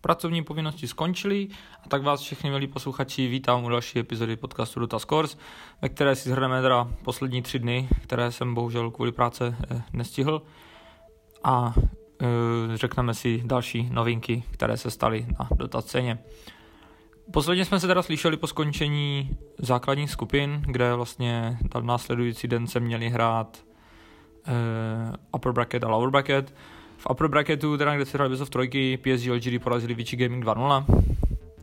pracovní povinnosti skončily a tak vás všechny milí posluchači vítám u další epizody podcastu Dota Scores, ve které si zhrneme teda poslední tři dny, které jsem bohužel kvůli práce eh, nestihl a eh, řekneme si další novinky, které se staly na Dota scéně. Posledně jsme se teda slyšeli po skončení základních skupin, kde vlastně tam následující den se měli hrát uh, upper bracket a lower bracket. V upper bracketu, teda kde se hráli bez trojky, PSG LGD porazili Vichy Gaming 2-0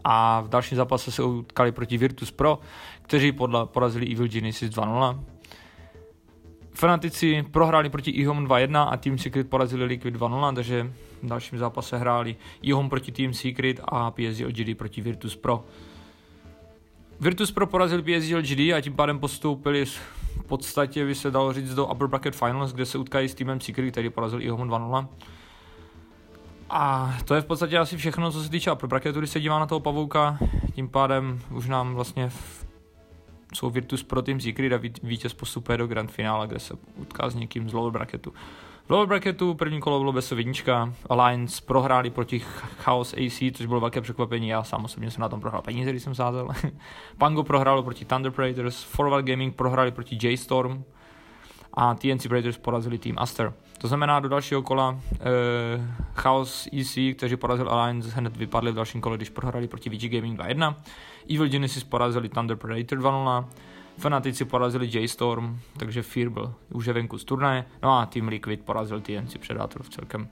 a v dalším zápase se utkali proti Virtus Pro, kteří podle, porazili Evil Genesis 2-0. Fanatici prohráli proti eHome 2-1 a Team Secret porazili Liquid 2-0, takže v dalším zápase hráli eHome proti Team Secret a PSG LGD proti Virtus Pro. Virtus Pro porazili PSG LGD a tím pádem postoupili podstatě, by se dalo říct, do Upper Bracket Finals, kde se utkají s týmem Secret, který porazil eHome 2-0. A to je v podstatě asi všechno, co se týče Upper Bracketu, když se dívá na toho pavouka, tím pádem už nám vlastně v jsou Virtus Pro Team Secret a vítěz postupuje do Grand Finále, kde se utká s někým z lower bracketu. V lower bracketu první kolo bylo bez jednička, Alliance prohráli proti Chaos AC, což bylo velké překvapení, já sám osobně jsem na tom prohrál peníze, když jsem sázel. Pango prohrálo proti Thunder Predators, Forward Gaming prohráli proti J-Storm a TNC Predators porazili tým Aster. To znamená, do dalšího kola eh, Chaos EC, kteří porazili Alliance, hned vypadli v dalším kole, když prohráli proti VG Gaming 2-1. Evil Genesis porazili Thunder Predator 2-0. Fanatici porazili J-Storm, takže Fear byl už je venku z turnaje. No a Team Liquid porazil TNC Predator v celkem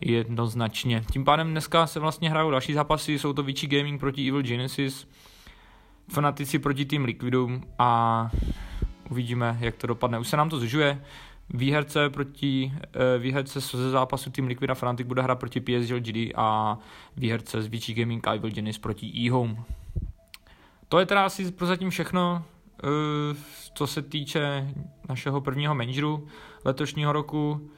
jednoznačně. Tím pádem dneska se vlastně hrajou další zápasy, jsou to Vichy Gaming proti Evil Genesis, Fanatici proti Team Liquidu a uvidíme, jak to dopadne. Už se nám to zužuje, Výherce proti uh, výherce ze zápasu Team Liquid a Fnatic bude hrát proti PSG LGD a výherce z VG Gaming Evil Genesis proti e-home. To je teda asi prozatím všechno, co se týče našeho prvního manageru letošního roku.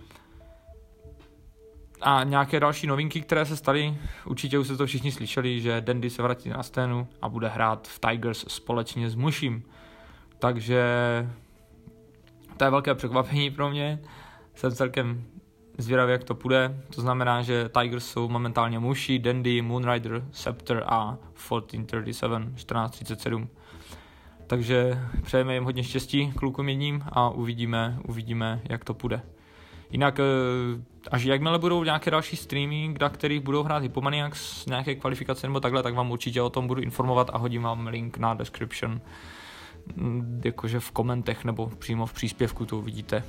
A nějaké další novinky, které se staly, určitě už se to všichni slyšeli, že Dandy se vrátí na scénu a bude hrát v Tigers společně s Muším. Takže to je velké překvapení pro mě. Jsem celkem zvědavý, jak to půjde. To znamená, že Tigers jsou momentálně Mushi, Dandy, Moonrider, Scepter a 1437, 1437. Takže přejeme jim hodně štěstí klukům jedním a uvidíme, uvidíme, jak to půjde. Jinak, eh, až jakmile budou nějaké další streamy, na kterých budou hrát Hypomaniacs, nějaké kvalifikace nebo takhle, tak vám určitě o tom budu informovat a hodím vám link na description Mm, jakože v komentech nebo přímo v příspěvku to uvidíte.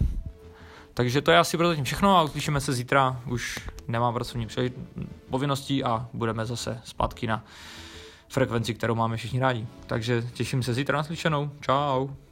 Takže to je asi pro zatím všechno a uslyšíme se zítra. Už nemám pracovní povinností a budeme zase zpátky na frekvenci, kterou máme všichni rádi. Takže těším se zítra na slyšenou. Ciao.